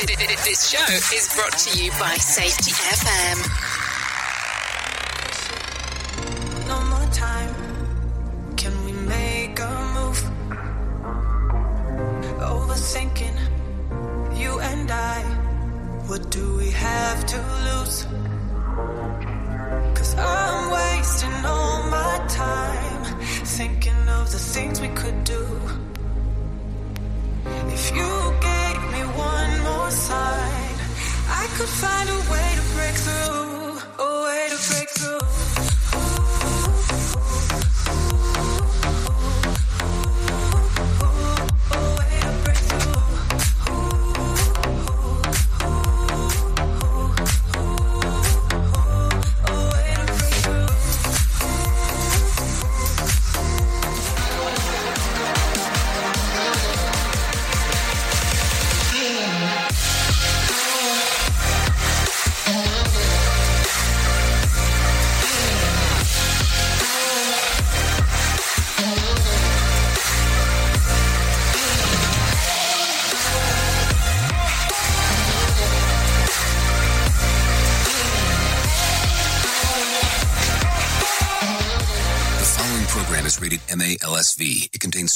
This show is brought to you by Safety FM. No more time. Can we make a move? Overthinking, you and I. What do we have to lose? Cause I'm wasting all my time thinking of the things we could do. If you could find a way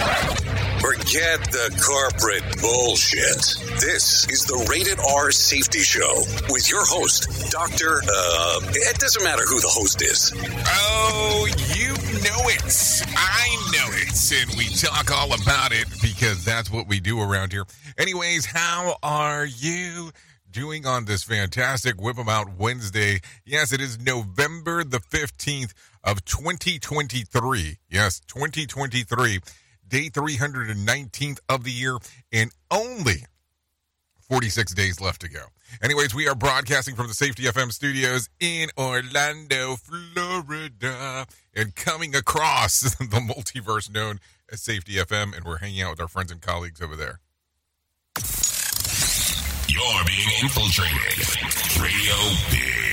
Forget the corporate bullshit. This is the Rated R Safety Show with your host, Dr. Uh, it doesn't matter who the host is. Oh, you know it. I know it. And we talk all about it because that's what we do around here. Anyways, how are you doing on this fantastic Whip 'em Out Wednesday? Yes, it is November the 15th of 2023. Yes, 2023. Day 319th of the year and only 46 days left to go. Anyways, we are broadcasting from the Safety FM studios in Orlando, Florida, and coming across the multiverse known as Safety FM, and we're hanging out with our friends and colleagues over there. You're being infiltrated. Radio Big.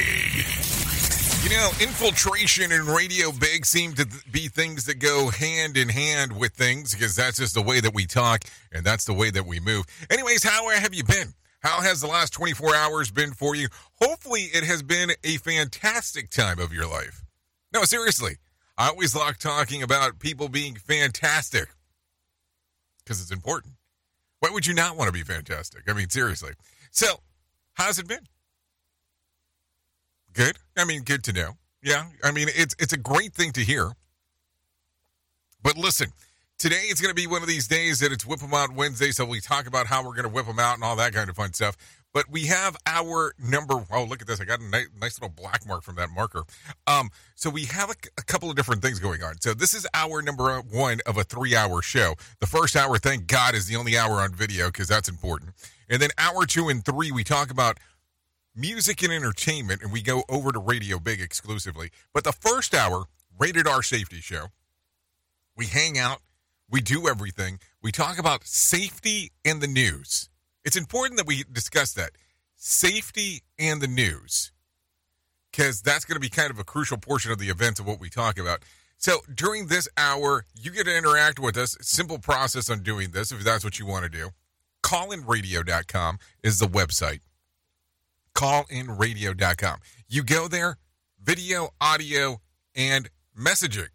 You know, infiltration and radio big seem to be things that go hand in hand with things because that's just the way that we talk and that's the way that we move. Anyways, how have you been? How has the last 24 hours been for you? Hopefully, it has been a fantastic time of your life. No, seriously. I always like talking about people being fantastic because it's important. Why would you not want to be fantastic? I mean, seriously. So, how's it been? Good. I mean, good to know. Yeah. I mean, it's it's a great thing to hear. But listen, today is going to be one of these days that it's Whip 'em Out Wednesday, so we talk about how we're going to whip them out and all that kind of fun stuff. But we have our number. Oh, look at this! I got a nice, nice little black mark from that marker. Um, so we have a, a couple of different things going on. So this is our number one of a three-hour show. The first hour, thank God, is the only hour on video because that's important. And then hour two and three, we talk about music and entertainment, and we go over to Radio Big exclusively. But the first hour, rated R safety show, we hang out, we do everything, we talk about safety and the news. It's important that we discuss that safety and the news because that's going to be kind of a crucial portion of the event of what we talk about. So during this hour, you get to interact with us. Simple process on doing this if that's what you want to do. Callinradio.com is the website callinradio.com. You go there, video, audio, and messaging.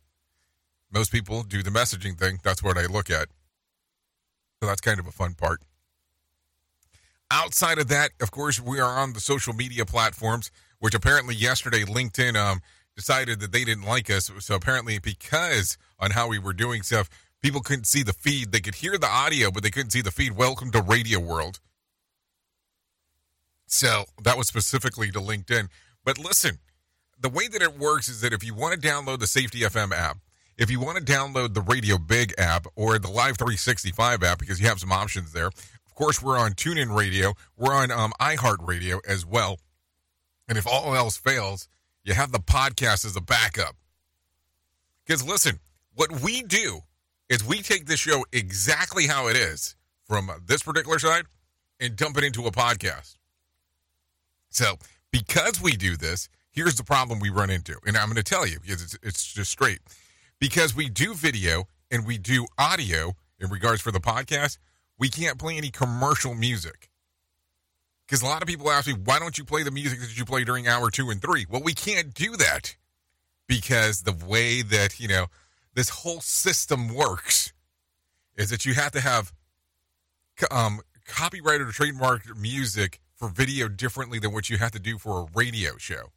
Most people do the messaging thing. That's what I look at. So that's kind of a fun part. Outside of that, of course, we are on the social media platforms, which apparently yesterday LinkedIn um, decided that they didn't like us. So apparently, because on how we were doing stuff, people couldn't see the feed. They could hear the audio, but they couldn't see the feed. Welcome to Radio World. So that was specifically to LinkedIn. But listen, the way that it works is that if you want to download the Safety FM app, if you want to download the Radio Big app or the Live 365 app, because you have some options there, of course, we're on TuneIn Radio. We're on um, iHeartRadio as well. And if all else fails, you have the podcast as a backup. Because listen, what we do is we take this show exactly how it is from this particular side and dump it into a podcast. So, because we do this, here's the problem we run into. And I'm going to tell you because it's, it's just straight. Because we do video and we do audio in regards for the podcast, we can't play any commercial music. Because a lot of people ask me, why don't you play the music that you play during hour two and three? Well, we can't do that because the way that, you know, this whole system works is that you have to have um, copyrighted or trademarked music for video differently than what you have to do for a radio show.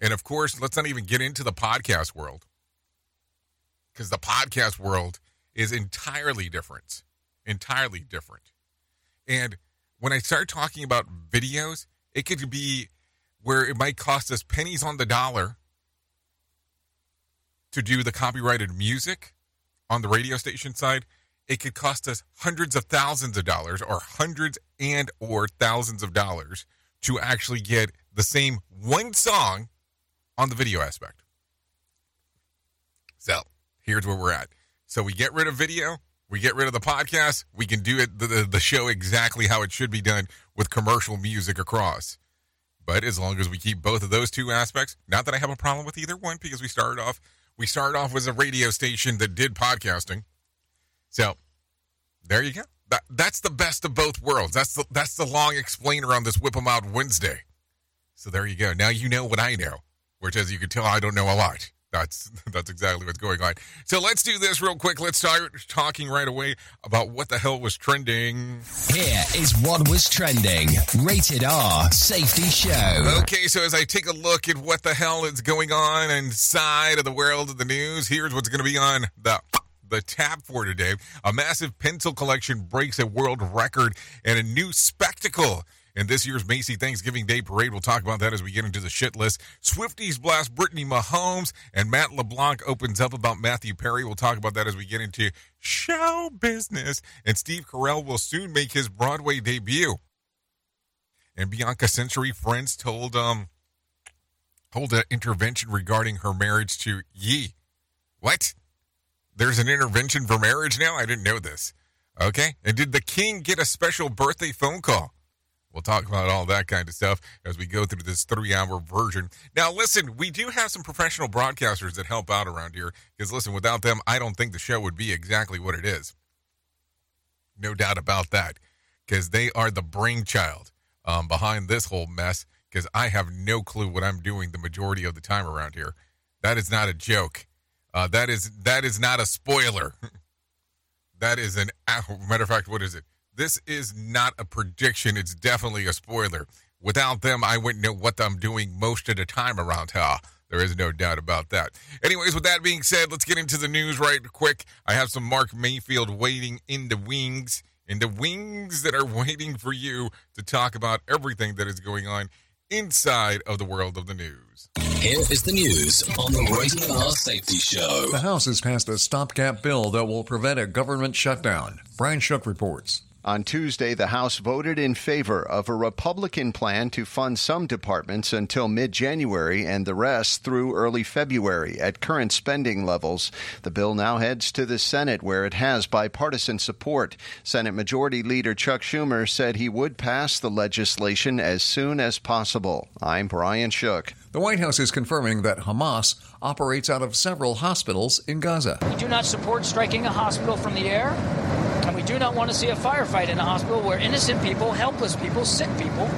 And of course, let's not even get into the podcast world because the podcast world is entirely different. Entirely different. And when I start talking about videos, it could be where it might cost us pennies on the dollar to do the copyrighted music on the radio station side. It could cost us hundreds of thousands of dollars or hundreds and or thousands of dollars to actually get the same one song on the video aspect. So here's where we're at. So we get rid of video, we get rid of the podcast, we can do it the, the, show exactly how it should be done with commercial music across. But as long as we keep both of those two aspects, not that I have a problem with either one because we started off we started off as a radio station that did podcasting. So there you go. That, that's the best of both worlds. That's the that's the long explainer on this Whip 'em Out Wednesday. So there you go. Now you know what I know, which as you can tell, I don't know a lot. That's that's exactly what's going on. So let's do this real quick. Let's start talking right away about what the hell was trending. Here is what was trending. Rated R Safety Show. Okay, so as I take a look at what the hell is going on inside of the world of the news, here's what's going to be on the the tab for today. A massive pencil collection breaks a world record and a new spectacle And this year's Macy Thanksgiving Day Parade. We'll talk about that as we get into the shit list. Swifties blast Brittany Mahomes, and Matt LeBlanc opens up about Matthew Perry. We'll talk about that as we get into show business. And Steve Carell will soon make his Broadway debut. And Bianca Censori friends told um hold an intervention regarding her marriage to Ye. What? There's an intervention for marriage now? I didn't know this. Okay. And did the king get a special birthday phone call? We'll talk about all that kind of stuff as we go through this three hour version. Now, listen, we do have some professional broadcasters that help out around here because, listen, without them, I don't think the show would be exactly what it is. No doubt about that because they are the brainchild um, behind this whole mess because I have no clue what I'm doing the majority of the time around here. That is not a joke. Uh, that is that is not a spoiler. that is an matter of fact. What is it? This is not a prediction. It's definitely a spoiler. Without them, I wouldn't know what I'm doing most of the time around here. There is no doubt about that. Anyways, with that being said, let's get into the news right quick. I have some Mark Mayfield waiting in the wings, in the wings that are waiting for you to talk about everything that is going on inside of the world of the news. Here is the news on the Rated R Safety Show. The House has passed a stopgap bill that will prevent a government shutdown. Brian Shook reports. On Tuesday, the House voted in favor of a Republican plan to fund some departments until mid January and the rest through early February at current spending levels. The bill now heads to the Senate, where it has bipartisan support. Senate Majority Leader Chuck Schumer said he would pass the legislation as soon as possible. I'm Brian Shook. The White House is confirming that Hamas operates out of several hospitals in Gaza. We do not support striking a hospital from the air. And we do not want to see a firefight in a hospital where innocent people, helpless people, sick people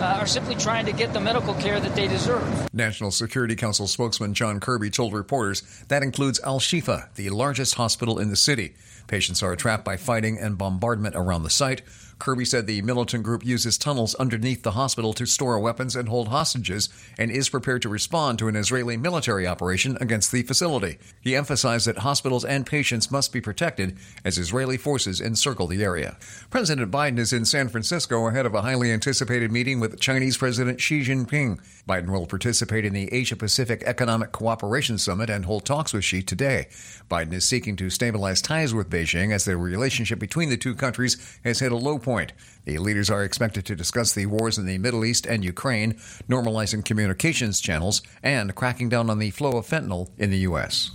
uh, are simply trying to get the medical care that they deserve. National Security Council spokesman John Kirby told reporters that includes Al Shifa, the largest hospital in the city. Patients are trapped by fighting and bombardment around the site. Kirby said the militant group uses tunnels underneath the hospital to store weapons and hold hostages and is prepared to respond to an Israeli military operation against the facility. He emphasized that hospitals and patients must be protected as Israeli forces encircle the area. President Biden is in San Francisco ahead of a highly anticipated meeting with Chinese President Xi Jinping. Biden will participate in the Asia Pacific Economic Cooperation Summit and hold talks with Xi today. Biden is seeking to stabilize ties with Beijing as the relationship between the two countries has hit a low point Point. The leaders are expected to discuss the wars in the Middle East and Ukraine, normalizing communications channels, and cracking down on the flow of fentanyl in the U.S.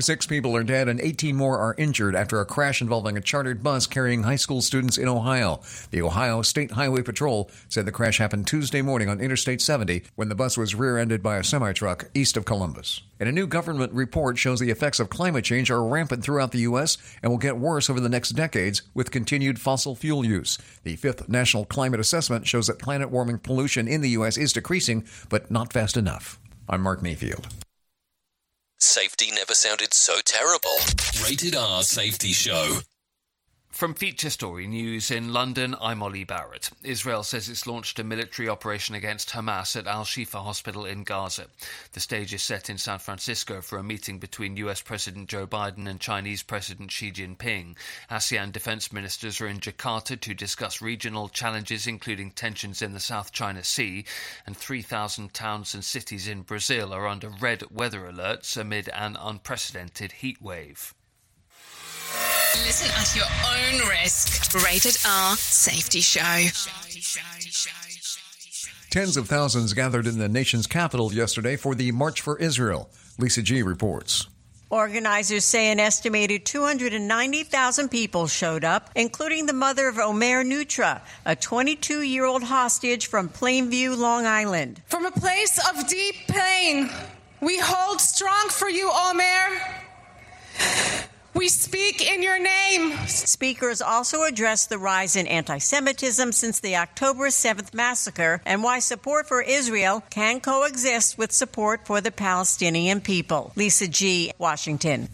Six people are dead and 18 more are injured after a crash involving a chartered bus carrying high school students in Ohio. The Ohio State Highway Patrol said the crash happened Tuesday morning on Interstate 70 when the bus was rear ended by a semi truck east of Columbus. And a new government report shows the effects of climate change are rampant throughout the U.S. and will get worse over the next decades with continued fossil fuel use. The fifth National Climate Assessment shows that planet warming pollution in the U.S. is decreasing, but not fast enough. I'm Mark Mayfield. Safety never sounded so terrible. Rated R Safety Show. From Feature Story News in London, I'm Ollie Barrett. Israel says it's launched a military operation against Hamas at Al Shifa Hospital in Gaza. The stage is set in San Francisco for a meeting between US President Joe Biden and Chinese President Xi Jinping. ASEAN defense ministers are in Jakarta to discuss regional challenges, including tensions in the South China Sea, and 3,000 towns and cities in Brazil are under red weather alerts amid an unprecedented heat wave. Listen at your own risk. Rated R Safety Show. Tens of thousands gathered in the nation's capital yesterday for the March for Israel. Lisa G reports. Organizers say an estimated 290,000 people showed up, including the mother of Omer Neutra, a 22 year old hostage from Plainview, Long Island. From a place of deep pain, we hold strong for you, Omer. We speak in your name. Speakers also addressed the rise in anti Semitism since the October 7th massacre and why support for Israel can coexist with support for the Palestinian people. Lisa G., Washington.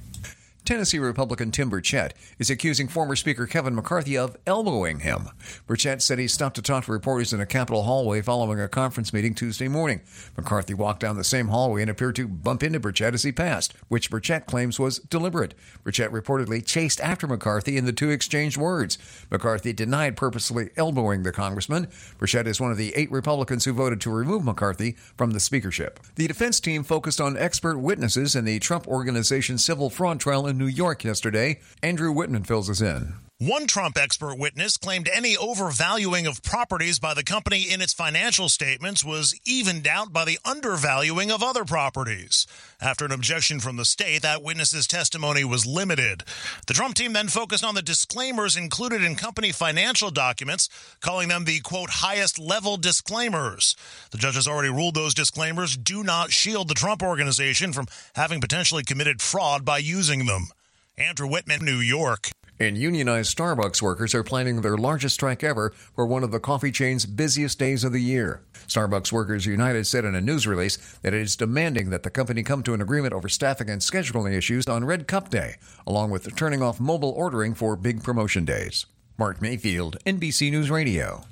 Tennessee Republican Tim Burchett is accusing former Speaker Kevin McCarthy of elbowing him. Burchett said he stopped to talk to reporters in a Capitol hallway following a conference meeting Tuesday morning. McCarthy walked down the same hallway and appeared to bump into Burchett as he passed, which Burchett claims was deliberate. Burchett reportedly chased after McCarthy and the two exchanged words. McCarthy denied purposely elbowing the congressman. Burchett is one of the eight Republicans who voted to remove McCarthy from the speakership. The defense team focused on expert witnesses in the Trump Organization civil fraud trial in New York yesterday. Andrew Whitman fills us in. One Trump expert witness claimed any overvaluing of properties by the company in its financial statements was evened out by the undervaluing of other properties. After an objection from the state, that witness's testimony was limited. The Trump team then focused on the disclaimers included in company financial documents, calling them the quote highest level disclaimers. The judge has already ruled those disclaimers do not shield the Trump organization from having potentially committed fraud by using them. Andrew Whitman, New York. And unionized Starbucks workers are planning their largest strike ever for one of the coffee chain's busiest days of the year. Starbucks Workers United said in a news release that it is demanding that the company come to an agreement over staffing and scheduling issues on Red Cup Day, along with turning off mobile ordering for big promotion days. Mark Mayfield, NBC News Radio.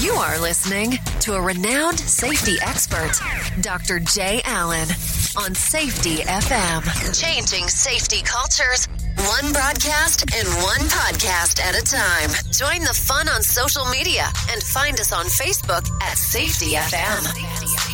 You are listening to a renowned safety expert, Dr. Jay Allen, on Safety FM. Changing safety cultures, one broadcast and one podcast at a time. Join the fun on social media and find us on Facebook at Safety FM.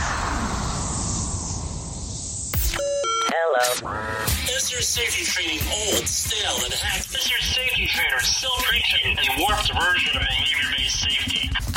Is your safety training old, stale, and hacked? Is your safety trainer still preaching a warped version of behavior-based safety?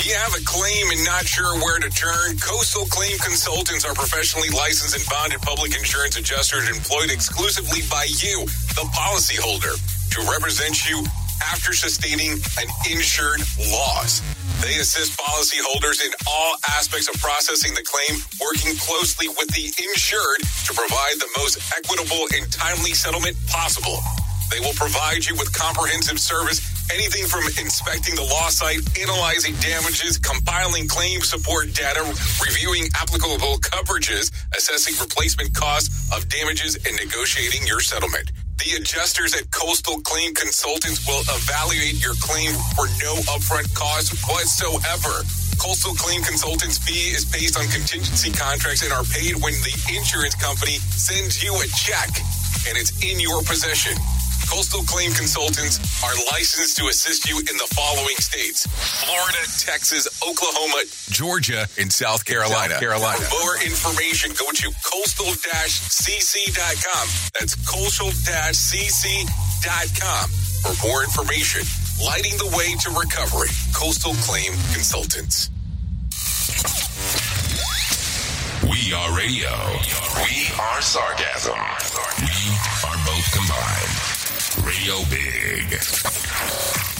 Do you have a claim and not sure where to turn? Coastal Claim Consultants are professionally licensed and bonded public insurance adjusters employed exclusively by you, the policyholder, to represent you after sustaining an insured loss. They assist policyholders in all aspects of processing the claim, working closely with the insured to provide the most equitable and timely settlement possible. They will provide you with comprehensive service, anything from inspecting the law site, analyzing damages, compiling claim support data, reviewing applicable coverages, assessing replacement costs of damages, and negotiating your settlement. The adjusters at Coastal Claim Consultants will evaluate your claim for no upfront cost whatsoever. Coastal Claim Consultants fee is based on contingency contracts and are paid when the insurance company sends you a check and it's in your possession. Coastal Claim Consultants are licensed to assist you in the following states Florida, Texas, Oklahoma, Georgia, and South Carolina. South Carolina. For more information, go to coastal cc.com. That's coastal cc.com. For more information, lighting the way to recovery. Coastal Claim Consultants. We are radio. We are sarcasm. We are both combined. Radio Big.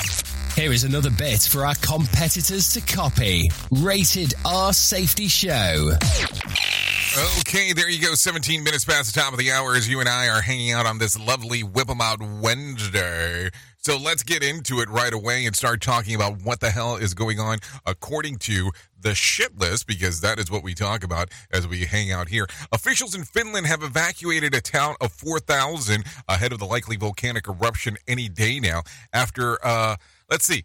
Here is another bit for our competitors to copy. Rated R Safety Show. Okay, there you go. 17 minutes past the top of the hour as you and I are hanging out on this lovely Whip 'em Out Wednesday. So let's get into it right away and start talking about what the hell is going on according to the shit list, because that is what we talk about as we hang out here. Officials in Finland have evacuated a town of 4,000 ahead of the likely volcanic eruption any day now after, uh, let's see,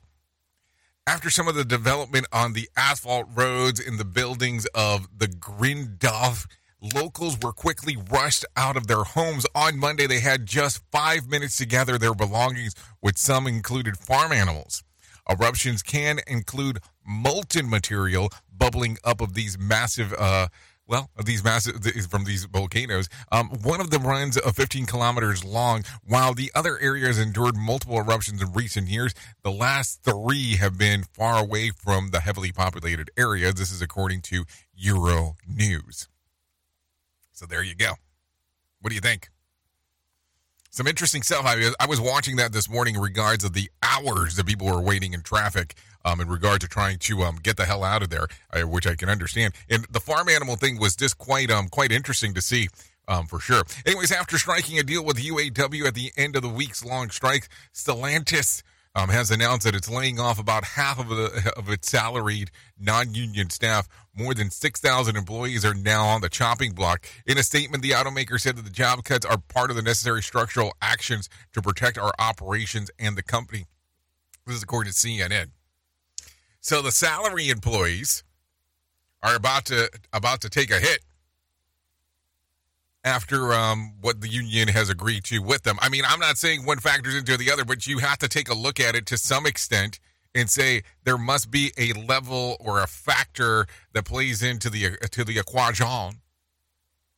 after some of the development on the asphalt roads in the buildings of the Grindhof, locals were quickly rushed out of their homes. On Monday, they had just five minutes to gather their belongings, with some included farm animals. Eruptions can include molten material bubbling up of these massive, uh, well, these massive from these volcanoes. Um, one of them runs uh, 15 kilometers long, while the other area has endured multiple eruptions in recent years. The last three have been far away from the heavily populated areas. This is according to Euro News. So there you go. What do you think? Some interesting stuff. I, I was watching that this morning in regards of the hours that people were waiting in traffic um, in regard to trying to um, get the hell out of there, uh, which I can understand. And the farm animal thing was just quite um quite interesting to see. Um, for sure. Anyways, after striking a deal with UAW at the end of the week's long strike, Stellantis um, has announced that it's laying off about half of, the, of its salaried non-union staff. More than 6,000 employees are now on the chopping block. In a statement, the automaker said that the job cuts are part of the necessary structural actions to protect our operations and the company. This is according to CNN. So the salary employees are about to about to take a hit after um, what the union has agreed to with them. I mean, I'm not saying one factors into the other, but you have to take a look at it to some extent and say there must be a level or a factor that plays into the to the equation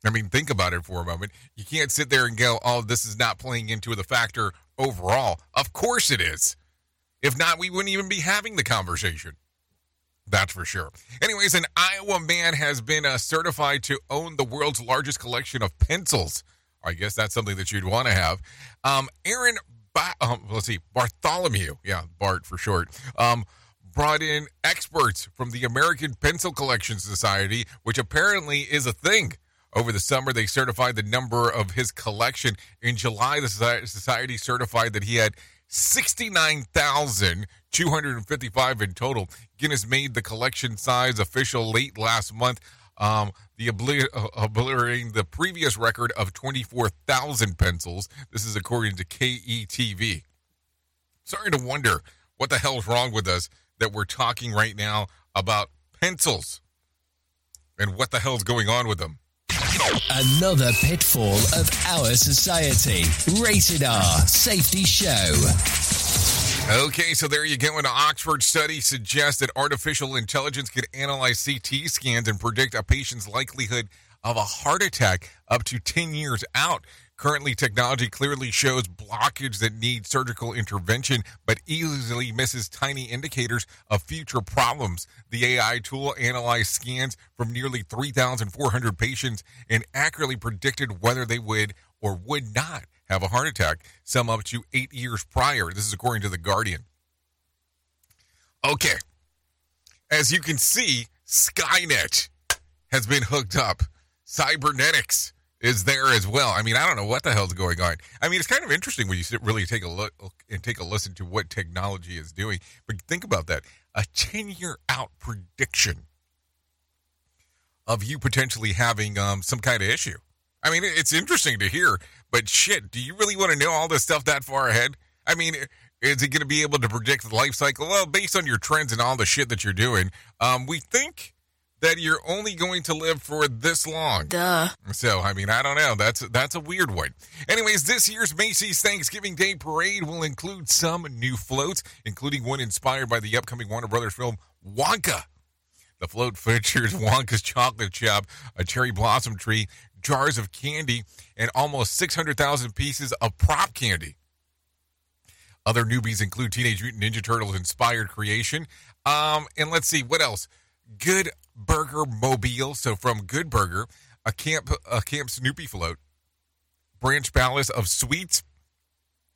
I mean, think about it for a moment. You can't sit there and go, oh, this is not playing into the factor overall. Of course it is. If not, we wouldn't even be having the conversation. That's for sure. Anyways, an Iowa man has been uh, certified to own the world's largest collection of pencils. I guess that's something that you'd want to have. Um, Aaron, ba- um, let's see, Bartholomew, yeah, Bart for short, um, brought in experts from the American Pencil Collection Society, which apparently is a thing. Over the summer, they certified the number of his collection. In July, the society certified that he had 69,255 in total. Guinness made the collection size official late last month, um, the uh, obliterating the previous record of 24,000 pencils. This is according to KETV. Sorry to wonder what the hell's wrong with us that we're talking right now about pencils and what the hell's going on with them. Another pitfall of our society. Rated R Safety Show. Okay, so there you go. An Oxford study suggests that artificial intelligence could analyze CT scans and predict a patient's likelihood of a heart attack up to 10 years out. Currently, technology clearly shows blockage that need surgical intervention, but easily misses tiny indicators of future problems. The AI tool analyzed scans from nearly 3,400 patients and accurately predicted whether they would or would not have a heart attack, some up to eight years prior. This is according to The Guardian. Okay. As you can see, Skynet has been hooked up. Cybernetics is there as well. I mean, I don't know what the hell's going on. I mean, it's kind of interesting when you really take a look and take a listen to what technology is doing. But think about that a 10 year out prediction of you potentially having um, some kind of issue. I mean, it's interesting to hear, but shit, do you really want to know all this stuff that far ahead? I mean, is it going to be able to predict the life cycle? Well, based on your trends and all the shit that you're doing, um, we think that you're only going to live for this long. Duh. So, I mean, I don't know. That's that's a weird one. Anyways, this year's Macy's Thanksgiving Day Parade will include some new floats, including one inspired by the upcoming Warner Brothers film Wonka. The float features Wonka's chocolate shop, a cherry blossom tree, jars of candy, and almost 600,000 pieces of prop candy. Other newbies include Teenage Mutant Ninja Turtles inspired creation. Um, and let's see what else. Good Burger Mobile. So from Good Burger, a camp a Camp Snoopy float, Branch Palace of Sweets,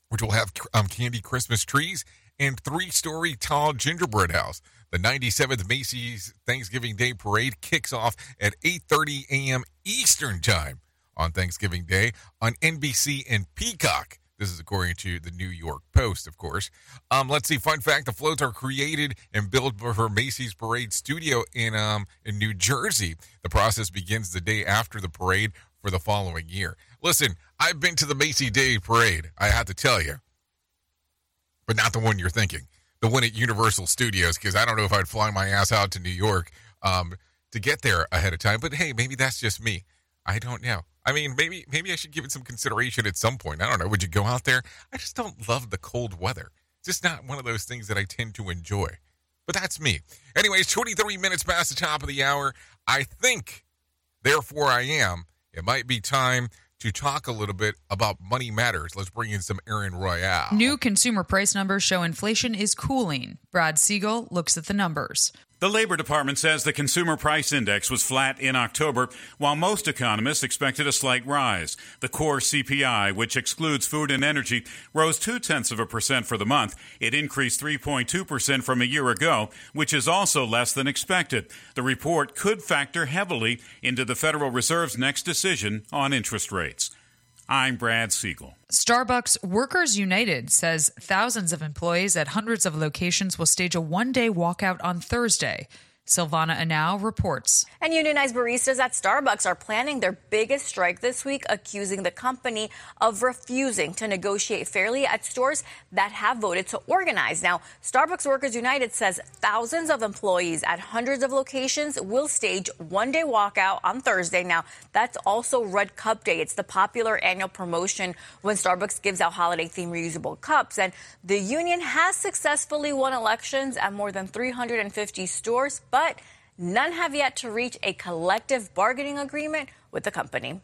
which will have um, candy Christmas trees, and three story tall gingerbread house. The 97th Macy's Thanksgiving Day Parade kicks off at 8:30 a.m. Eastern Time on Thanksgiving Day on NBC and Peacock. This is according to the New York Post, of course. Um, let's see. Fun fact: the floats are created and built for Macy's Parade Studio in um in New Jersey. The process begins the day after the parade for the following year. Listen, I've been to the Macy's Day Parade. I have to tell you, but not the one you're thinking. The one at Universal Studios, because I don't know if I'd fly my ass out to New York um, to get there ahead of time. But hey, maybe that's just me. I don't know. I mean, maybe maybe I should give it some consideration at some point. I don't know. Would you go out there? I just don't love the cold weather. It's just not one of those things that I tend to enjoy. But that's me. Anyways, 23 minutes past the top of the hour. I think, therefore, I am. It might be time to talk a little bit about money matters. Let's bring in some Aaron Royale. New consumer price numbers show inflation is cooling. Brad Siegel looks at the numbers. The Labor Department says the consumer price index was flat in October, while most economists expected a slight rise. The core CPI, which excludes food and energy, rose two tenths of a percent for the month. It increased 3.2 percent from a year ago, which is also less than expected. The report could factor heavily into the Federal Reserve's next decision on interest rates. I'm Brad Siegel. Starbucks Workers United says thousands of employees at hundreds of locations will stage a one day walkout on Thursday. Silvana Anau reports. And unionized baristas at Starbucks are planning their biggest strike this week, accusing the company of refusing to negotiate fairly at stores that have voted to organize. Now, Starbucks Workers United says thousands of employees at hundreds of locations will stage one day walkout on Thursday. Now, that's also Red Cup Day. It's the popular annual promotion when Starbucks gives out holiday themed reusable cups. And the union has successfully won elections at more than 350 stores but none have yet to reach a collective bargaining agreement with the company.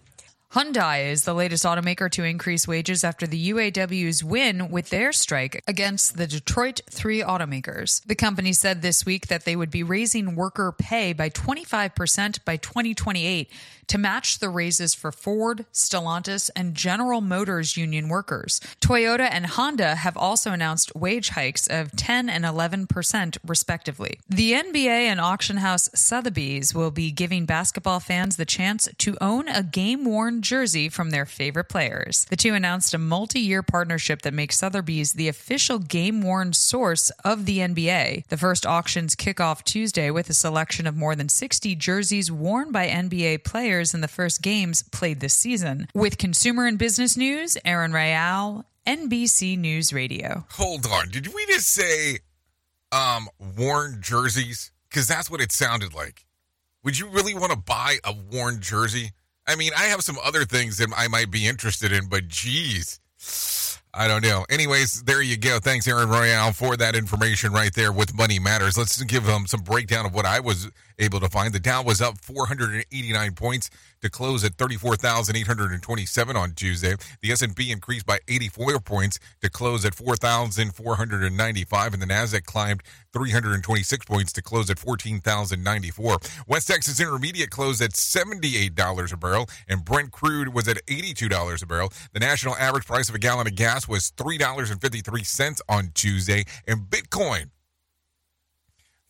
Hyundai is the latest automaker to increase wages after the UAW's win with their strike against the Detroit three automakers. The company said this week that they would be raising worker pay by 25% by 2028 to match the raises for Ford, Stellantis, and General Motors union workers. Toyota and Honda have also announced wage hikes of 10 and 11%, respectively. The NBA and auction house Sotheby's will be giving basketball fans the chance to own a game worn jersey from their favorite players. The two announced a multi year partnership that makes Sotheby's the official game worn source of the NBA. The first auctions kick off Tuesday with a selection of more than 60 jerseys worn by NBA players in the first games played this season. With consumer and business news, Aaron Rayal, NBC News Radio. Hold on. Did we just say um worn jerseys? Because that's what it sounded like. Would you really want to buy a worn jersey? I mean, I have some other things that I might be interested in, but geez. I don't know. Anyways, there you go. Thanks, Aaron Royale, for that information right there with Money Matters. Let's give them some breakdown of what I was able to find. The Dow was up 489 points to close at 34,827 on Tuesday. The S&P increased by 84 points to close at 4,495 and the Nasdaq climbed 326 points to close at 14,094. West Texas Intermediate closed at $78 a barrel and Brent crude was at $82 a barrel. The national average price of a gallon of gas was $3.53 on Tuesday and Bitcoin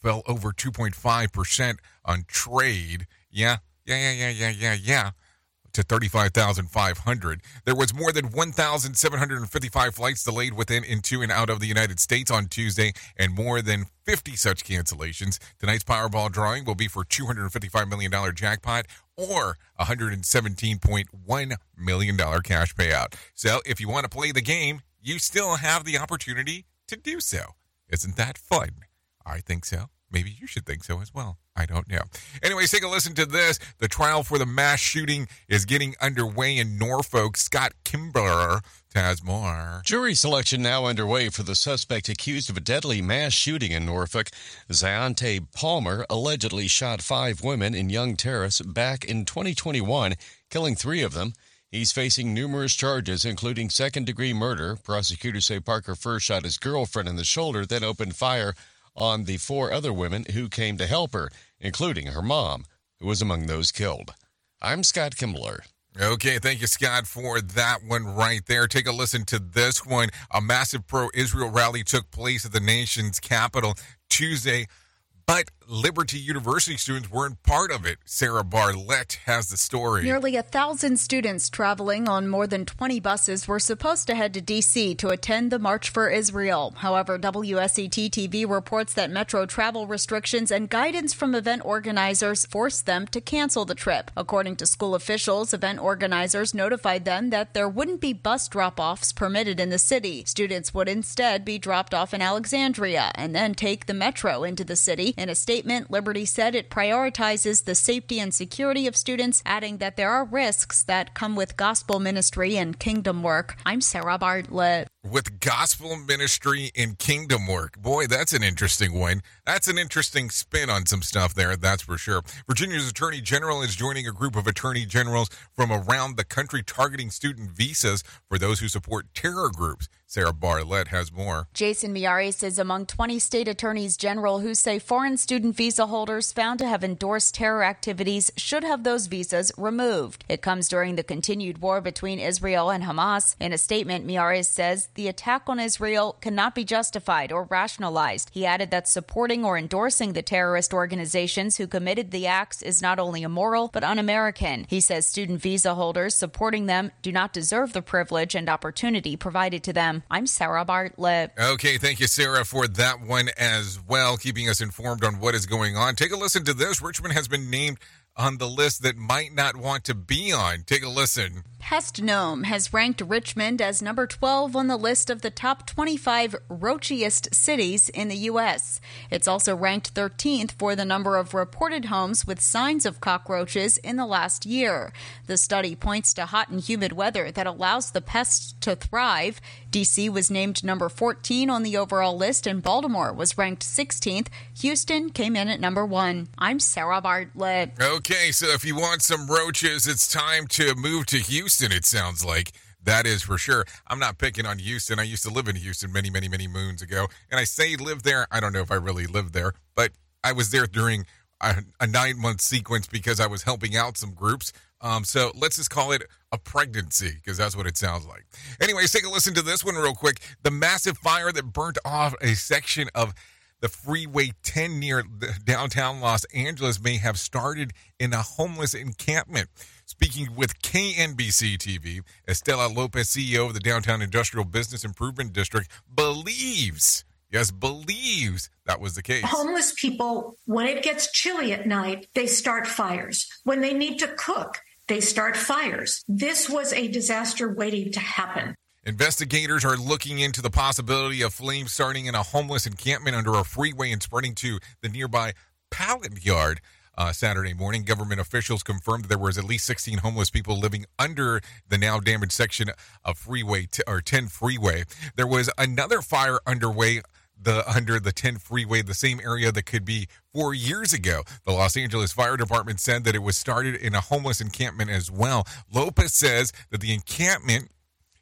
fell over 2.5% on trade. Yeah, yeah, yeah, yeah, yeah, yeah, yeah. To 35,500. There was more than 1,755 flights delayed within, into, and out of the United States on Tuesday, and more than 50 such cancellations. Tonight's Powerball drawing will be for $255 million jackpot or $117.1 million cash payout. So if you want to play the game, you still have the opportunity to do so. Isn't that fun? I think so. Maybe you should think so as well. I don't know. Anyways, take a listen to this. The trial for the mass shooting is getting underway in Norfolk. Scott Kimbler has more. Jury selection now underway for the suspect accused of a deadly mass shooting in Norfolk. Zayante Palmer allegedly shot five women in Young Terrace back in 2021, killing three of them. He's facing numerous charges, including second degree murder. Prosecutors say Parker first shot his girlfriend in the shoulder, then opened fire on the four other women who came to help her, including her mom, who was among those killed. I'm Scott Kimbler. Okay, thank you, Scott, for that one right there. Take a listen to this one. A massive pro Israel rally took place at the nation's capital Tuesday, but Liberty University students weren't part of it. Sarah Bartlett has the story. Nearly a thousand students traveling on more than 20 buses were supposed to head to D.C. to attend the March for Israel. However, WSET TV reports that metro travel restrictions and guidance from event organizers forced them to cancel the trip. According to school officials, event organizers notified them that there wouldn't be bus drop offs permitted in the city. Students would instead be dropped off in Alexandria and then take the metro into the city. In a statement, Liberty said it prioritizes the safety and security of students, adding that there are risks that come with gospel ministry and kingdom work. I'm Sarah Bartlett. With gospel ministry and kingdom work. Boy, that's an interesting one. That's an interesting spin on some stuff there, that's for sure. Virginia's Attorney General is joining a group of attorney generals from around the country targeting student visas for those who support terror groups. Sarah Bartlett has more. Jason Miyares is among 20 state attorneys general who say foreign student visa holders found to have endorsed terror activities should have those visas removed. It comes during the continued war between Israel and Hamas. In a statement, Miyares says the attack on Israel cannot be justified or rationalized. He added that supporting or endorsing the terrorist organizations who committed the acts is not only immoral but un American. He says student visa holders supporting them do not deserve the privilege and opportunity provided to them. Um, I'm Sarah Bartlett. Okay, thank you, Sarah, for that one as well, keeping us informed on what is going on. Take a listen to this. Richmond has been named on the list that might not want to be on. Take a listen. Pest Gnome has ranked Richmond as number 12 on the list of the top 25 roachiest cities in the U.S. It's also ranked 13th for the number of reported homes with signs of cockroaches in the last year. The study points to hot and humid weather that allows the pests to thrive. D.C. was named number 14 on the overall list, and Baltimore was ranked 16th. Houston came in at number one. I'm Sarah Bartlett. Okay, so if you want some roaches, it's time to move to Houston, it sounds like. That is for sure. I'm not picking on Houston. I used to live in Houston many, many, many moons ago. And I say live there. I don't know if I really lived there, but I was there during a, a nine month sequence because I was helping out some groups. Um, so let's just call it a pregnancy because that's what it sounds like. Anyways, take a listen to this one real quick. The massive fire that burnt off a section of the Freeway 10 near downtown Los Angeles may have started in a homeless encampment. Speaking with KNBC TV, Estela Lopez, CEO of the Downtown Industrial Business Improvement District, believes, yes, believes that was the case. Homeless people, when it gets chilly at night, they start fires. When they need to cook, they start fires. This was a disaster waiting to happen. Investigators are looking into the possibility of flames starting in a homeless encampment under a freeway and spreading to the nearby pallet yard. Uh, Saturday morning, government officials confirmed there was at least 16 homeless people living under the now damaged section of Freeway t- or 10 Freeway. There was another fire underway the under the 10 freeway, the same area that could be four years ago. The Los Angeles Fire Department said that it was started in a homeless encampment as well. Lopez says that the encampment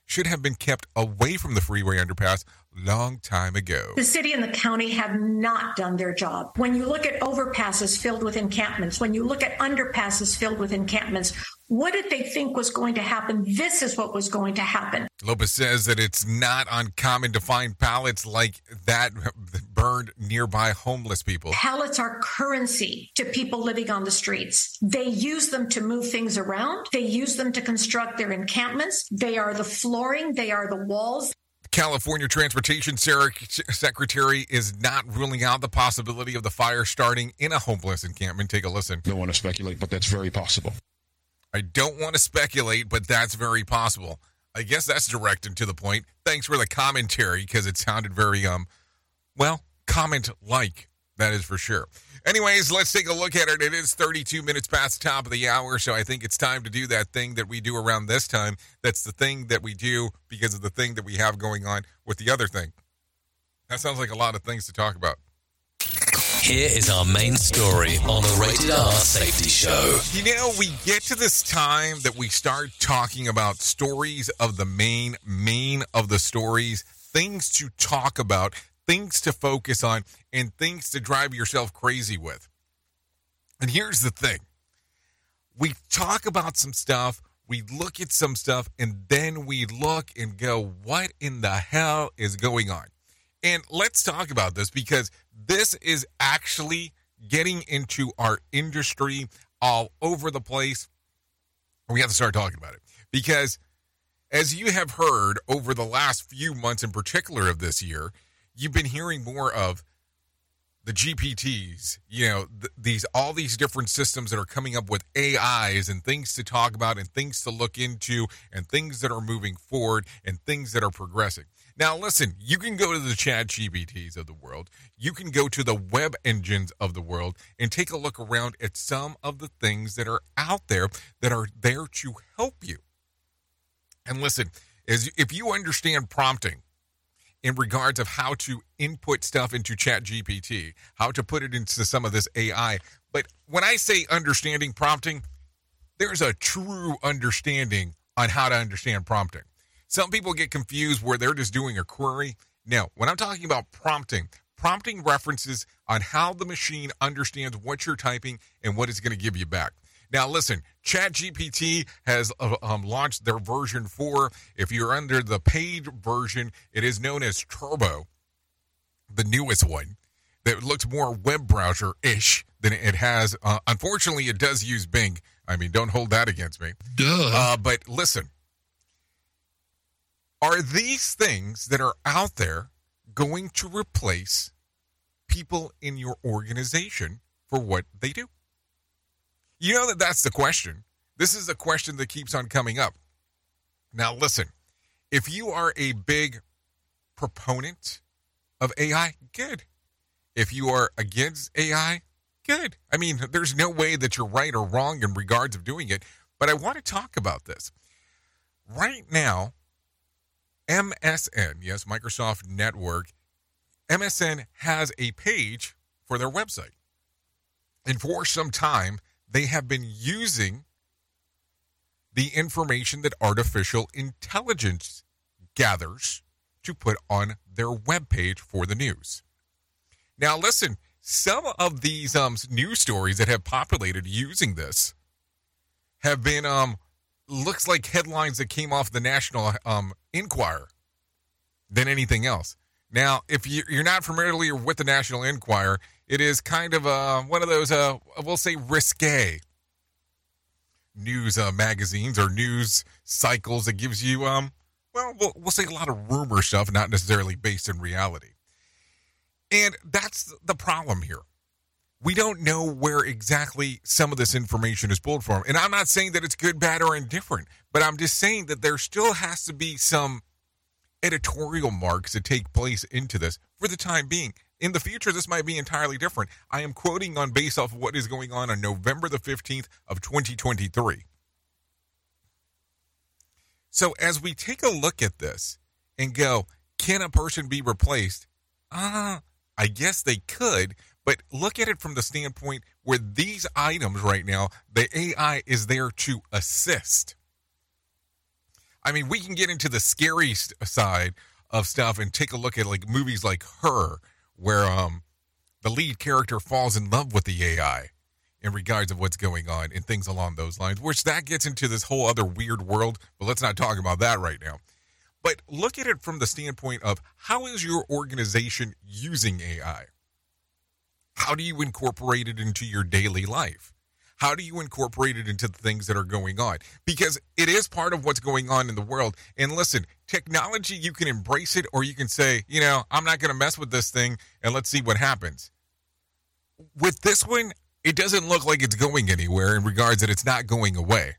should have been kept away from the freeway underpass long time ago. The city and the county have not done their job. When you look at overpasses filled with encampments, when you look at underpasses filled with encampments, what did they think was going to happen? This is what was going to happen. Lopez says that it's not uncommon to find pallets like that burned nearby homeless people. Pallets are currency to people living on the streets. They use them to move things around, they use them to construct their encampments. They are the flooring, they are the walls. California Transportation Secretary is not ruling out the possibility of the fire starting in a homeless encampment. Take a listen. Don't want to speculate, but that's very possible. I don't want to speculate, but that's very possible. I guess that's direct and to the point. Thanks for the commentary because it sounded very, um, well, comment like. That is for sure. Anyways, let's take a look at it. It is 32 minutes past the top of the hour, so I think it's time to do that thing that we do around this time. That's the thing that we do because of the thing that we have going on with the other thing. That sounds like a lot of things to talk about. Here is our main story on the Rated R Safety Show. You know, we get to this time that we start talking about stories of the main, main of the stories, things to talk about, things to focus on, and things to drive yourself crazy with. And here's the thing we talk about some stuff, we look at some stuff, and then we look and go, what in the hell is going on? And let's talk about this because this is actually getting into our industry all over the place. We have to start talking about it because, as you have heard over the last few months, in particular of this year, you've been hearing more of the GPTs, you know, th- these all these different systems that are coming up with AIs and things to talk about and things to look into and things that are moving forward and things that are progressing. Now, listen, you can go to the chat GPTs of the world, you can go to the web engines of the world and take a look around at some of the things that are out there that are there to help you. And listen, as if you understand prompting, in regards of how to input stuff into chat gpt how to put it into some of this ai but when i say understanding prompting there's a true understanding on how to understand prompting. Some people get confused where they're just doing a query. Now when i'm talking about prompting prompting references on how the machine understands what you're typing and what it's going to give you back now, listen, ChatGPT has uh, um, launched their version 4. If you're under the paid version, it is known as Turbo, the newest one that looks more web browser ish than it has. Uh, unfortunately, it does use Bing. I mean, don't hold that against me. Duh. Uh, but listen, are these things that are out there going to replace people in your organization for what they do? You know that that's the question. This is a question that keeps on coming up. Now, listen, if you are a big proponent of AI, good. If you are against AI, good. I mean, there's no way that you're right or wrong in regards of doing it, but I want to talk about this. Right now, MSN, yes, Microsoft Network, MSN has a page for their website. And for some time, they have been using the information that artificial intelligence gathers to put on their webpage for the news. Now, listen, some of these um, news stories that have populated using this have been um, looks like headlines that came off the National um, Enquirer than anything else. Now, if you're not familiar with the National Enquirer, it is kind of uh, one of those, uh, we'll say, risque news uh, magazines or news cycles that gives you, um, well, well, we'll say a lot of rumor stuff, not necessarily based in reality. And that's the problem here. We don't know where exactly some of this information is pulled from. And I'm not saying that it's good, bad, or indifferent, but I'm just saying that there still has to be some editorial marks that take place into this for the time being. In the future, this might be entirely different. I am quoting on based off of what is going on on November the 15th of 2023. So as we take a look at this and go, can a person be replaced? Ah, uh, I guess they could, but look at it from the standpoint where these items right now, the AI is there to assist. I mean, we can get into the scary side of stuff and take a look at like movies like Her, where um the lead character falls in love with the AI in regards of what's going on and things along those lines, which that gets into this whole other weird world, but let's not talk about that right now. But look at it from the standpoint of how is your organization using AI? How do you incorporate it into your daily life? How do you incorporate it into the things that are going on? Because it is part of what's going on in the world. And listen, technology, you can embrace it or you can say, you know, I'm not going to mess with this thing and let's see what happens. With this one, it doesn't look like it's going anywhere in regards that it's not going away.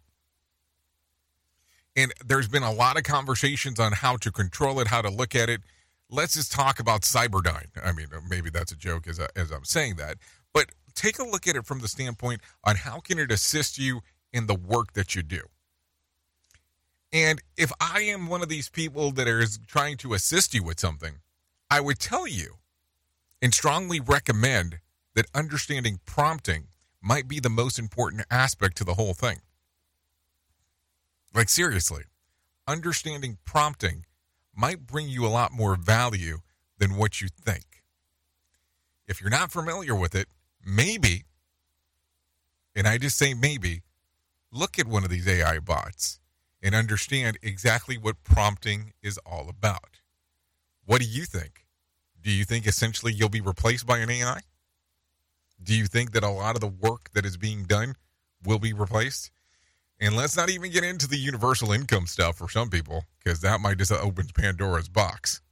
And there's been a lot of conversations on how to control it, how to look at it. Let's just talk about Cyberdyne. I mean, maybe that's a joke as, I, as I'm saying that, but take a look at it from the standpoint on how can it assist you in the work that you do. And if I am one of these people that is trying to assist you with something, I would tell you and strongly recommend that understanding prompting might be the most important aspect to the whole thing. Like, seriously, understanding prompting might bring you a lot more value than what you think. If you're not familiar with it, maybe, and I just say maybe, look at one of these AI bots and understand exactly what prompting is all about. What do you think? Do you think essentially you'll be replaced by an AI? Do you think that a lot of the work that is being done will be replaced? And let's not even get into the universal income stuff for some people, because that might just open Pandora's box.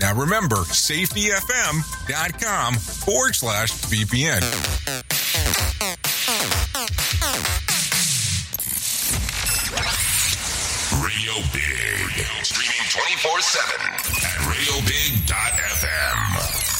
Now remember, safetyfm.com forward slash VPN. Radio Big. Streaming 24 7 at radiobig.fm.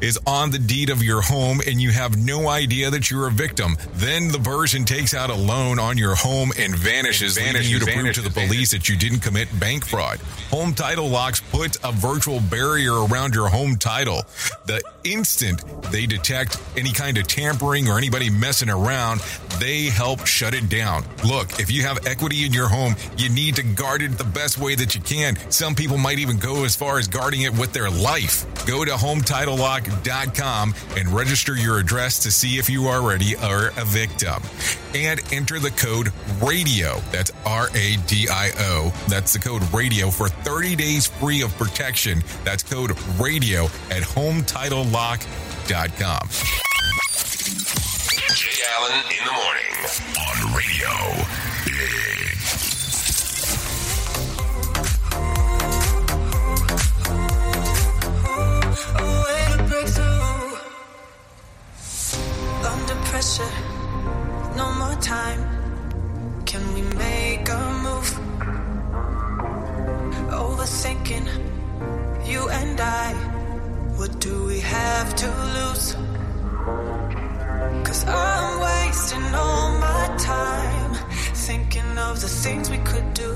is on the deed of your home and you have no idea that you're a victim. Then the person takes out a loan on your home and vanishes, leaving you to prove to the police that you didn't commit bank fraud. Home title locks put a virtual barrier around your home title. The instant they detect any kind of tampering or anybody messing around, they help shut it down. Look, if you have equity in your home, you need to guard it the best way that you can. Some people might even go as far as guarding it with their life. Go to hometitlelock.com and register your address to see if you already are a victim. And enter the code RADIO. That's R A D I O. That's the code RADIO for 30 days free of protection. That's code RADIO at hometitlelock.com. Jay Allen in the morning on Radio Big. Under pressure, no more time. Can we make a move? Overthinking, you and I. What do we have to lose? Cause I'm wasting all my time thinking of the things we could do.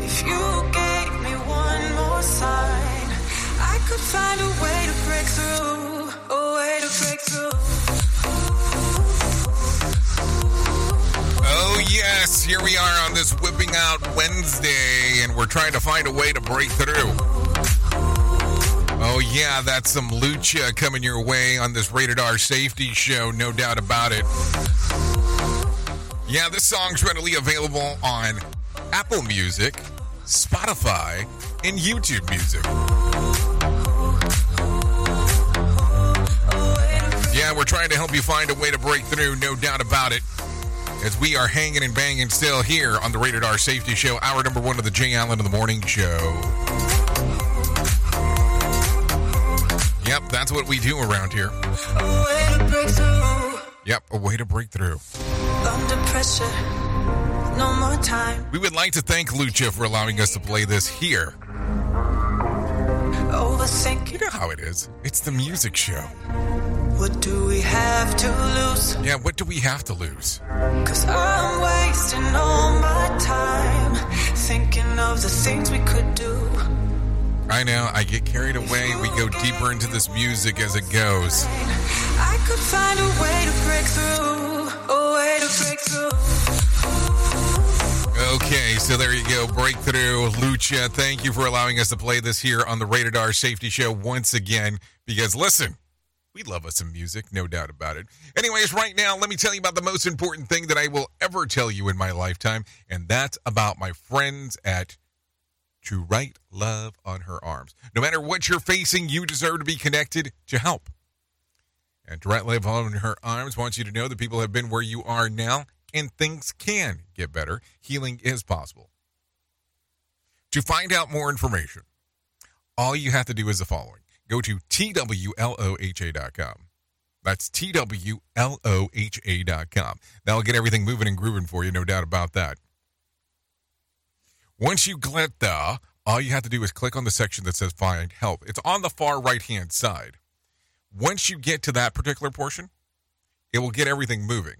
If you gave me one more sign, I could find a way to break through. A way to break through. Oh, yes, here we are on this Whipping Out Wednesday, and we're trying to find a way to break through. Oh, yeah, that's some lucha coming your way on this Rated R safety show, no doubt about it. Yeah, this song's readily available on Apple Music, Spotify, and YouTube Music. Yeah, we're trying to help you find a way to break through, no doubt about it. As we are hanging and banging still here on the Rated R Safety Show, hour number one of the Jay Allen in the Morning Show. Yep, that's what we do around here. A way to break through. Yep, a way to break through. Under pressure, no more time. We would like to thank Lucha for allowing us to play this here. Overthinking. You know how it is. It's the music show. What do we have to lose? Yeah, what do we have to lose? Cause I'm wasting all my time thinking of the things we could do. I know, I get carried away. We go deeper into this music as it goes. I could find a way to break through. A way to break through. Okay, so there you go. Breakthrough. Lucha, thank you for allowing us to play this here on the Rated R Safety Show once again. Because listen, We love us some music, no doubt about it. Anyways, right now, let me tell you about the most important thing that I will ever tell you in my lifetime, and that's about my friends at To Write Love on Her Arms. No matter what you're facing, you deserve to be connected to help. And To Write Love on Her Arms wants you to know that people have been where you are now, and things can get better. Healing is possible. To find out more information, all you have to do is the following go to TWLOHA.com. That's TWLOHA.com. That'll get everything moving and grooving for you, no doubt about that. Once you get there, all you have to do is click on the section that says Find Help. It's on the far right hand side. Once you get to that particular portion, it will get everything moving.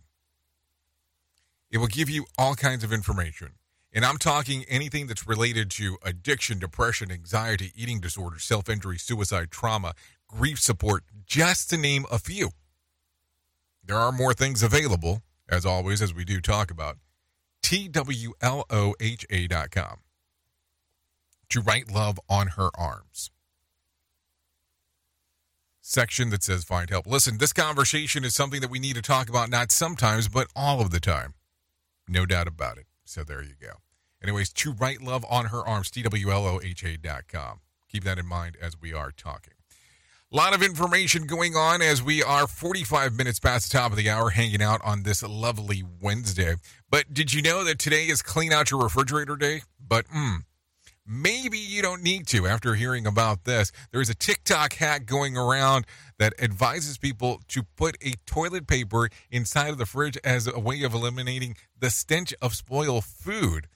It will give you all kinds of information. And I'm talking anything that's related to addiction, depression, anxiety, eating disorder, self injury, suicide, trauma, grief support, just to name a few. There are more things available, as always, as we do talk about. TWLOHA.com. To write love on her arms. Section that says find help. Listen, this conversation is something that we need to talk about not sometimes, but all of the time. No doubt about it. So there you go. Anyways, to write love on her arms, TWLOHA.com. Keep that in mind as we are talking. A lot of information going on as we are 45 minutes past the top of the hour hanging out on this lovely Wednesday. But did you know that today is Clean Out Your Refrigerator Day? But, hmm, maybe you don't need to after hearing about this. There's a TikTok hack going around that advises people to put a toilet paper inside of the fridge as a way of eliminating the stench of spoiled food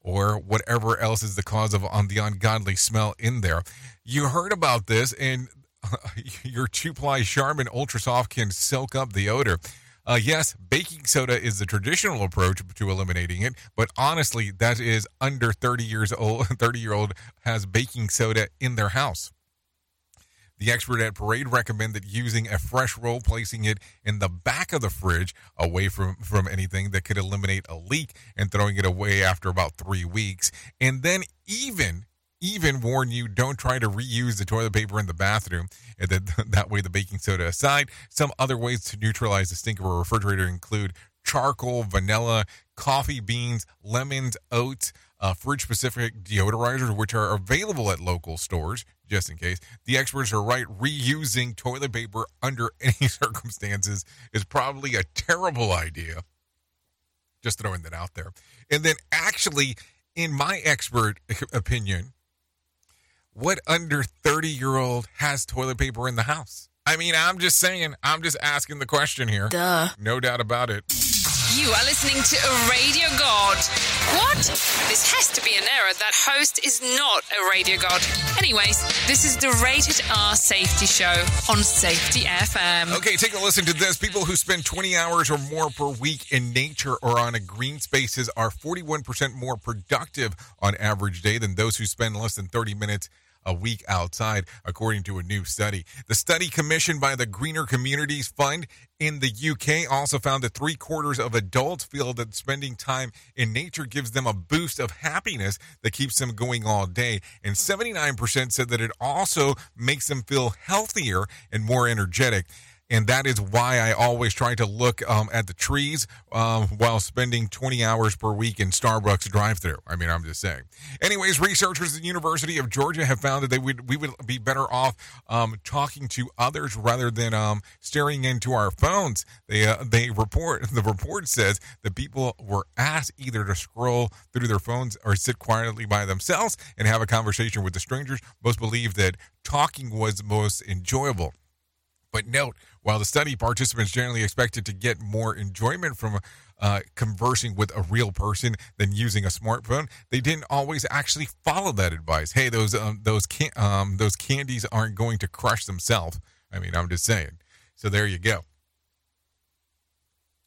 or whatever else is the cause of on the ungodly smell in there. You heard about this, and your two ply Charmin Ultra Soft can soak up the odor. Uh, yes, baking soda is the traditional approach to eliminating it, but honestly, that is under 30 years old. 30 year old has baking soda in their house. The expert at Parade recommended using a fresh roll, placing it in the back of the fridge away from, from anything that could eliminate a leak and throwing it away after about three weeks. And then even even warn you don't try to reuse the toilet paper in the bathroom then that way the baking soda aside some other ways to neutralize the stink of a refrigerator include charcoal vanilla coffee beans lemons oats uh, fridge specific deodorizers which are available at local stores just in case. The experts are right. Reusing toilet paper under any circumstances is probably a terrible idea. Just throwing that out there. And then actually in my expert opinion what under 30 year old has toilet paper in the house? I mean, I'm just saying, I'm just asking the question here. Duh. No doubt about it. You are listening to a radio god. What? This has to be an error. That host is not a radio god. Anyways, this is the Rated R Safety Show on Safety FM. Okay, take a listen to this. People who spend 20 hours or more per week in nature or on a green spaces are 41% more productive on average day than those who spend less than 30 minutes a week outside, according to a new study. The study commissioned by the Greener Communities Fund in the UK also found that three quarters of adults feel that spending time in nature gives them a boost of happiness that keeps them going all day. And 79% said that it also makes them feel healthier and more energetic and that is why I always try to look um, at the trees um, while spending 20 hours per week in Starbucks drive-through. I mean, I'm just saying. Anyways, researchers at the University of Georgia have found that they would we would be better off um, talking to others rather than um, staring into our phones. They uh, they report the report says that people were asked either to scroll through their phones or sit quietly by themselves and have a conversation with the strangers. Most believe that talking was most enjoyable. But note, while the study participants generally expected to get more enjoyment from uh, conversing with a real person than using a smartphone, they didn't always actually follow that advice. Hey, those um, those can- um, those candies aren't going to crush themselves. I mean, I'm just saying. So there you go.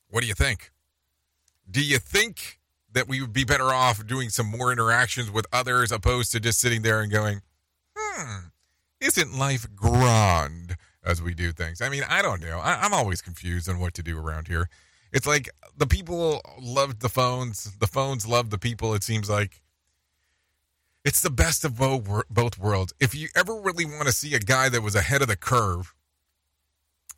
What do you think? Do you think that we would be better off doing some more interactions with others opposed to just sitting there and going, hmm, isn't life grand? As we do things. I mean, I don't know. I, am always confused on what to do around here. It's like the people loved the phones, the phones love the people. It seems like it's the best of both, both worlds. If you ever really want to see a guy that was ahead of the curve,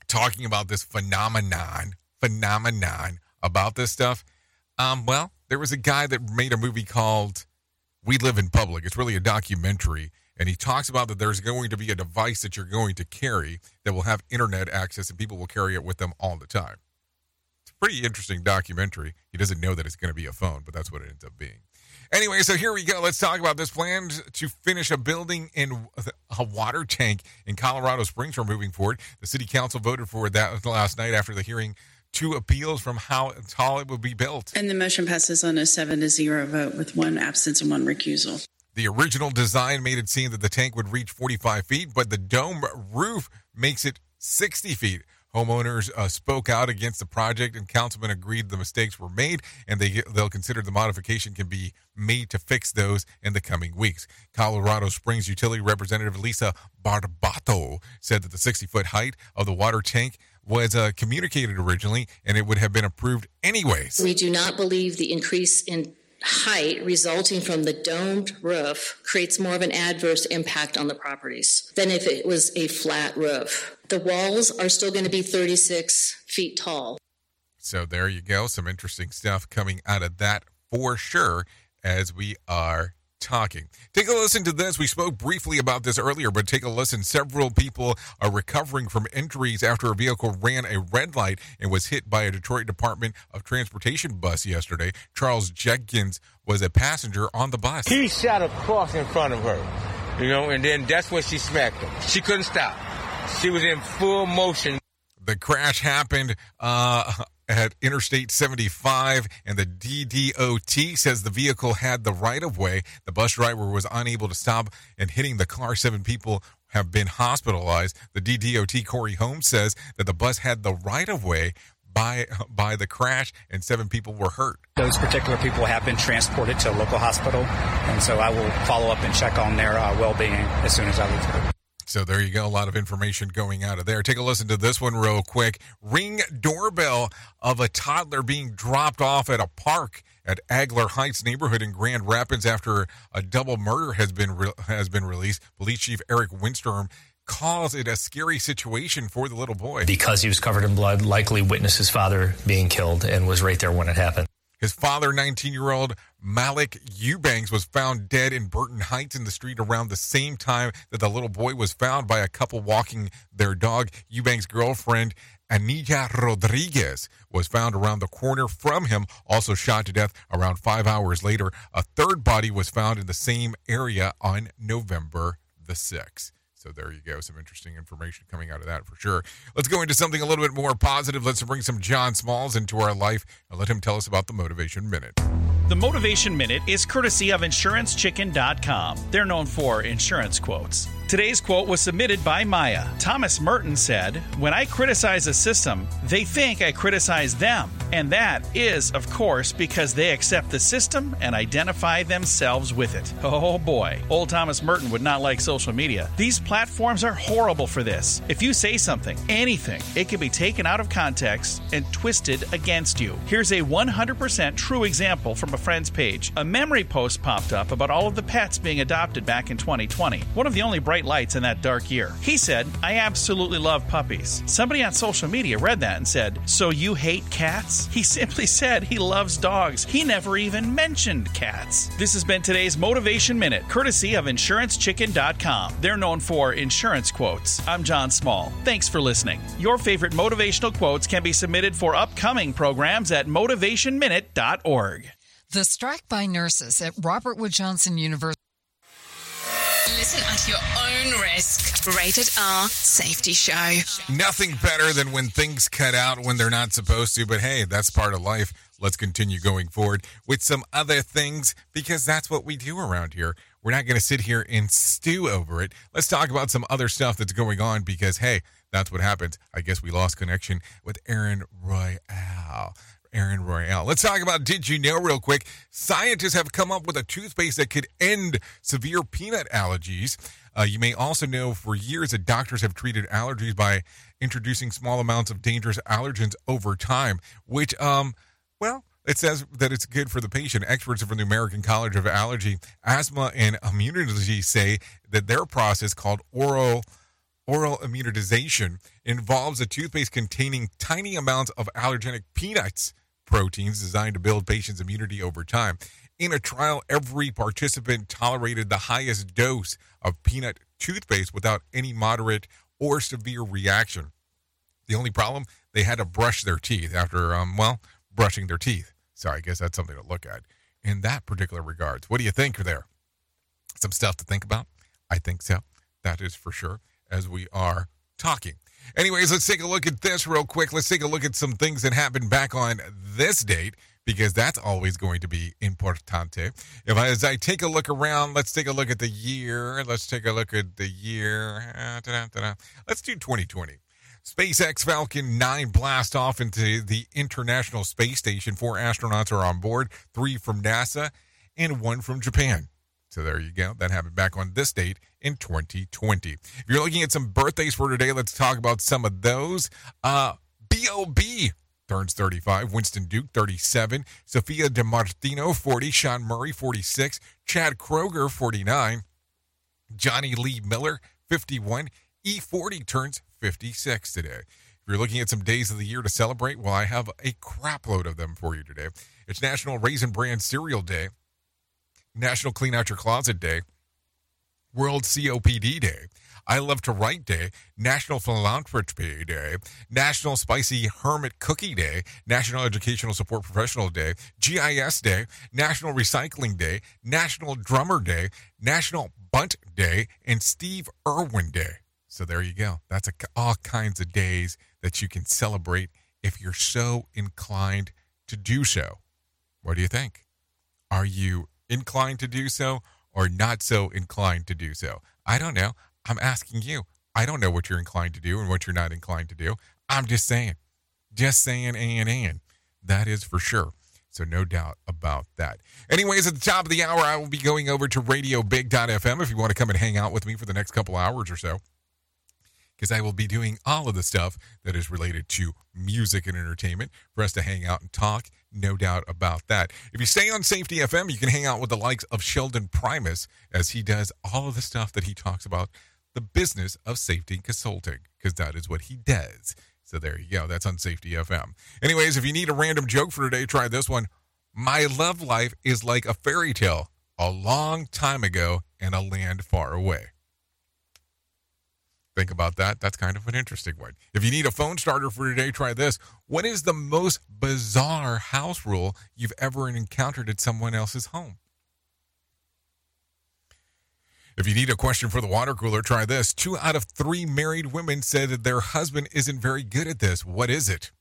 talking about this phenomenon, phenomenon about this stuff. Um, well, there was a guy that made a movie called We Live in Public. It's really a documentary. And he talks about that there's going to be a device that you're going to carry that will have internet access and people will carry it with them all the time. It's a pretty interesting documentary. He doesn't know that it's going to be a phone, but that's what it ends up being. Anyway, so here we go. Let's talk about this plan to finish a building in a water tank in Colorado Springs We're moving forward. The city council voted for that last night after the hearing two appeals from how tall it would be built. And the motion passes on a seven to zero vote with one absence and one recusal. The original design made it seem that the tank would reach 45 feet, but the dome roof makes it 60 feet. Homeowners uh, spoke out against the project, and councilmen agreed the mistakes were made, and they they'll consider the modification can be made to fix those in the coming weeks. Colorado Springs Utility Representative Lisa Barbato said that the 60 foot height of the water tank was uh, communicated originally, and it would have been approved anyways. We do not believe the increase in height resulting from the domed roof creates more of an adverse impact on the properties than if it was a flat roof. The walls are still going to be 36 feet tall. So there you go. Some interesting stuff coming out of that for sure as we are talking. Take a listen to this. We spoke briefly about this earlier, but take a listen. Several people are recovering from injuries after a vehicle ran a red light and was hit by a Detroit Department of Transportation bus yesterday. Charles Jenkins was a passenger on the bus. He shot across in front of her, you know, and then that's when she smacked him. She couldn't stop. She was in full motion. The crash happened uh, at Interstate 75, and the DDOT says the vehicle had the right of way. The bus driver was unable to stop and hitting the car. Seven people have been hospitalized. The DDOT Corey Holmes says that the bus had the right of way by by the crash, and seven people were hurt. Those particular people have been transported to a local hospital, and so I will follow up and check on their uh, well being as soon as I leave. So there you go. A lot of information going out of there. Take a listen to this one real quick. Ring doorbell of a toddler being dropped off at a park at Alger Heights neighborhood in Grand Rapids after a double murder has been re- has been released. Police Chief Eric Winstrom calls it a scary situation for the little boy. Because he was covered in blood, likely witnessed his father being killed and was right there when it happened. His father, 19 year old Malik Eubanks, was found dead in Burton Heights in the street around the same time that the little boy was found by a couple walking their dog. Eubanks' girlfriend, Anita Rodriguez, was found around the corner from him, also shot to death around five hours later. A third body was found in the same area on November the 6th. So there you go. Some interesting information coming out of that for sure. Let's go into something a little bit more positive. Let's bring some John Smalls into our life and let him tell us about the Motivation Minute. The Motivation Minute is courtesy of InsuranceChicken.com. They're known for insurance quotes. Today's quote was submitted by Maya. Thomas Merton said, When I criticize a system, they think I criticize them. And that is, of course, because they accept the system and identify themselves with it. Oh boy, old Thomas Merton would not like social media. These platforms are horrible for this. If you say something, anything, it can be taken out of context and twisted against you. Here's a 100% true example from a friend's page. A memory post popped up about all of the pets being adopted back in 2020. One of the only bright lights in that dark year. He said, I absolutely love puppies. Somebody on social media read that and said, So you hate cats? He simply said he loves dogs. He never even mentioned cats. This has been today's Motivation Minute, courtesy of InsuranceChicken.com. They're known for insurance quotes. I'm John Small. Thanks for listening. Your favorite motivational quotes can be submitted for upcoming programs at motivationminute.org. The strike by nurses at Robert Wood Johnson University. Listen at your own risk. Rated R Safety Show. Nothing better than when things cut out when they're not supposed to, but hey, that's part of life. Let's continue going forward with some other things because that's what we do around here. We're not going to sit here and stew over it. Let's talk about some other stuff that's going on because, hey, that's what happens. I guess we lost connection with Aaron Royale. Aaron Royale. Let's talk about Did You Know real quick. Scientists have come up with a toothpaste that could end severe peanut allergies. Uh, you may also know for years that doctors have treated allergies by introducing small amounts of dangerous allergens over time, which, um, well, it says that it's good for the patient. Experts from the American College of Allergy, Asthma, and Immunology say that their process called oral oral immunization involves a toothpaste containing tiny amounts of allergenic peanuts proteins designed to build patients' immunity over time. In a trial, every participant tolerated the highest dose of peanut toothpaste without any moderate or severe reaction. The only problem, they had to brush their teeth after, um, well, brushing their teeth. So I guess that's something to look at in that particular regards. What do you think there? Some stuff to think about? I think so. That is for sure, as we are talking. Anyways, let's take a look at this real quick. Let's take a look at some things that happened back on this date because that's always going to be importante. If I, as I take a look around, let's take a look at the year. Let's take a look at the year. Ah, Da-da. Let's do 2020. SpaceX Falcon 9 blast off into the International Space Station. Four astronauts are on board, three from NASA and one from Japan. So there you go. That happened back on this date in 2020. If you're looking at some birthdays for today, let's talk about some of those. Uh, B.O.B. turns 35. Winston Duke, 37. Sophia Di Martino, 40. Sean Murray, 46. Chad Kroeger, 49. Jonny Lee Miller, 51. E40 turns 56 today. If you're looking at some days of the year to celebrate, well, I have a crapload of them for you today. It's National Raisin Bran Cereal Day, National Clean Out Your Closet Day, World COPD Day, I Love to Write Day, National Philanthropy Day, National Spicy Hermit Cookie Day, National Educational Support Professional Day, GIS Day, National Recycling Day, National Drummer Day, National Bunt Day, and Steve Irwin Day. So there you go. That's a, all kinds of days that you can celebrate if you're so inclined to do so. What do you think? Are you inclined to do so or not so inclined to do so? I don't know. I'm asking you. I don't know what you're inclined to do and what you're not inclined to do. I'm just saying. Just saying and and. That is for sure. So no doubt about that. Anyways, at the top of the hour, I will be going over to radiobig.fm if you want to come and hang out with me for the next couple hours or so because I will be doing all of the stuff that is related to music and entertainment for us to hang out and talk. No doubt about that. If you stay on Safety FM, you can hang out with the likes of Sheldon Primus as he does all of the stuff that he talks about the business of safety consulting because that is what he does. So there you go. That's on Safety FM. Anyways, if you need a random joke for today, try this one. My love life is like a fairy tale a long time ago in a land far away. Think about that. That's kind of an interesting one. If you need a phone starter for today, try this. What is the most bizarre house rule you've ever encountered at someone else's home? If you need a question for the water cooler, try this. Two out of three married women said that their husband isn't very good at this. What is it?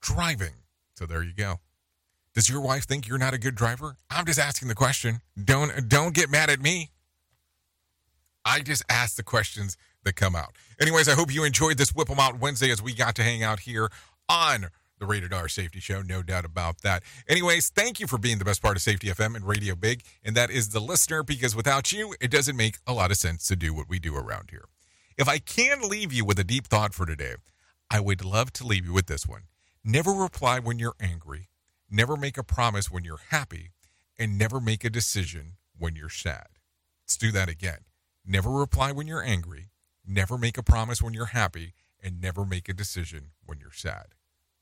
Driving. So there you go. Does your wife think you're not a good driver? I'm just asking the question. Don't don't get mad at me. I just ask the questions that come out. Anyways, I hope you enjoyed this Whip 'em Out Wednesday as we got to hang out here on the Rated R Safety Show. No doubt about that. Anyways, thank you for being the best part of Safety FM and Radio Big, and that is the listener, because without you, it doesn't make a lot of sense to do what we do around here. If I can leave you with a deep thought for today, I would love to leave you with this one. Never reply when you're angry, never make a promise when you're happy, and never make a decision when you're sad. Let's do that again. Never reply when you're angry, never make a promise when you're happy, and never make a decision when you're sad.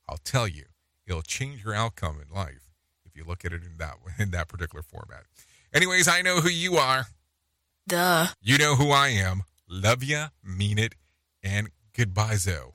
I'll tell you, it'll change your outcome in life if you look at it in that in that particular format. Anyways, I know who you are. Duh. You know who I am. Love ya, mean it, and goodbye, Zoe.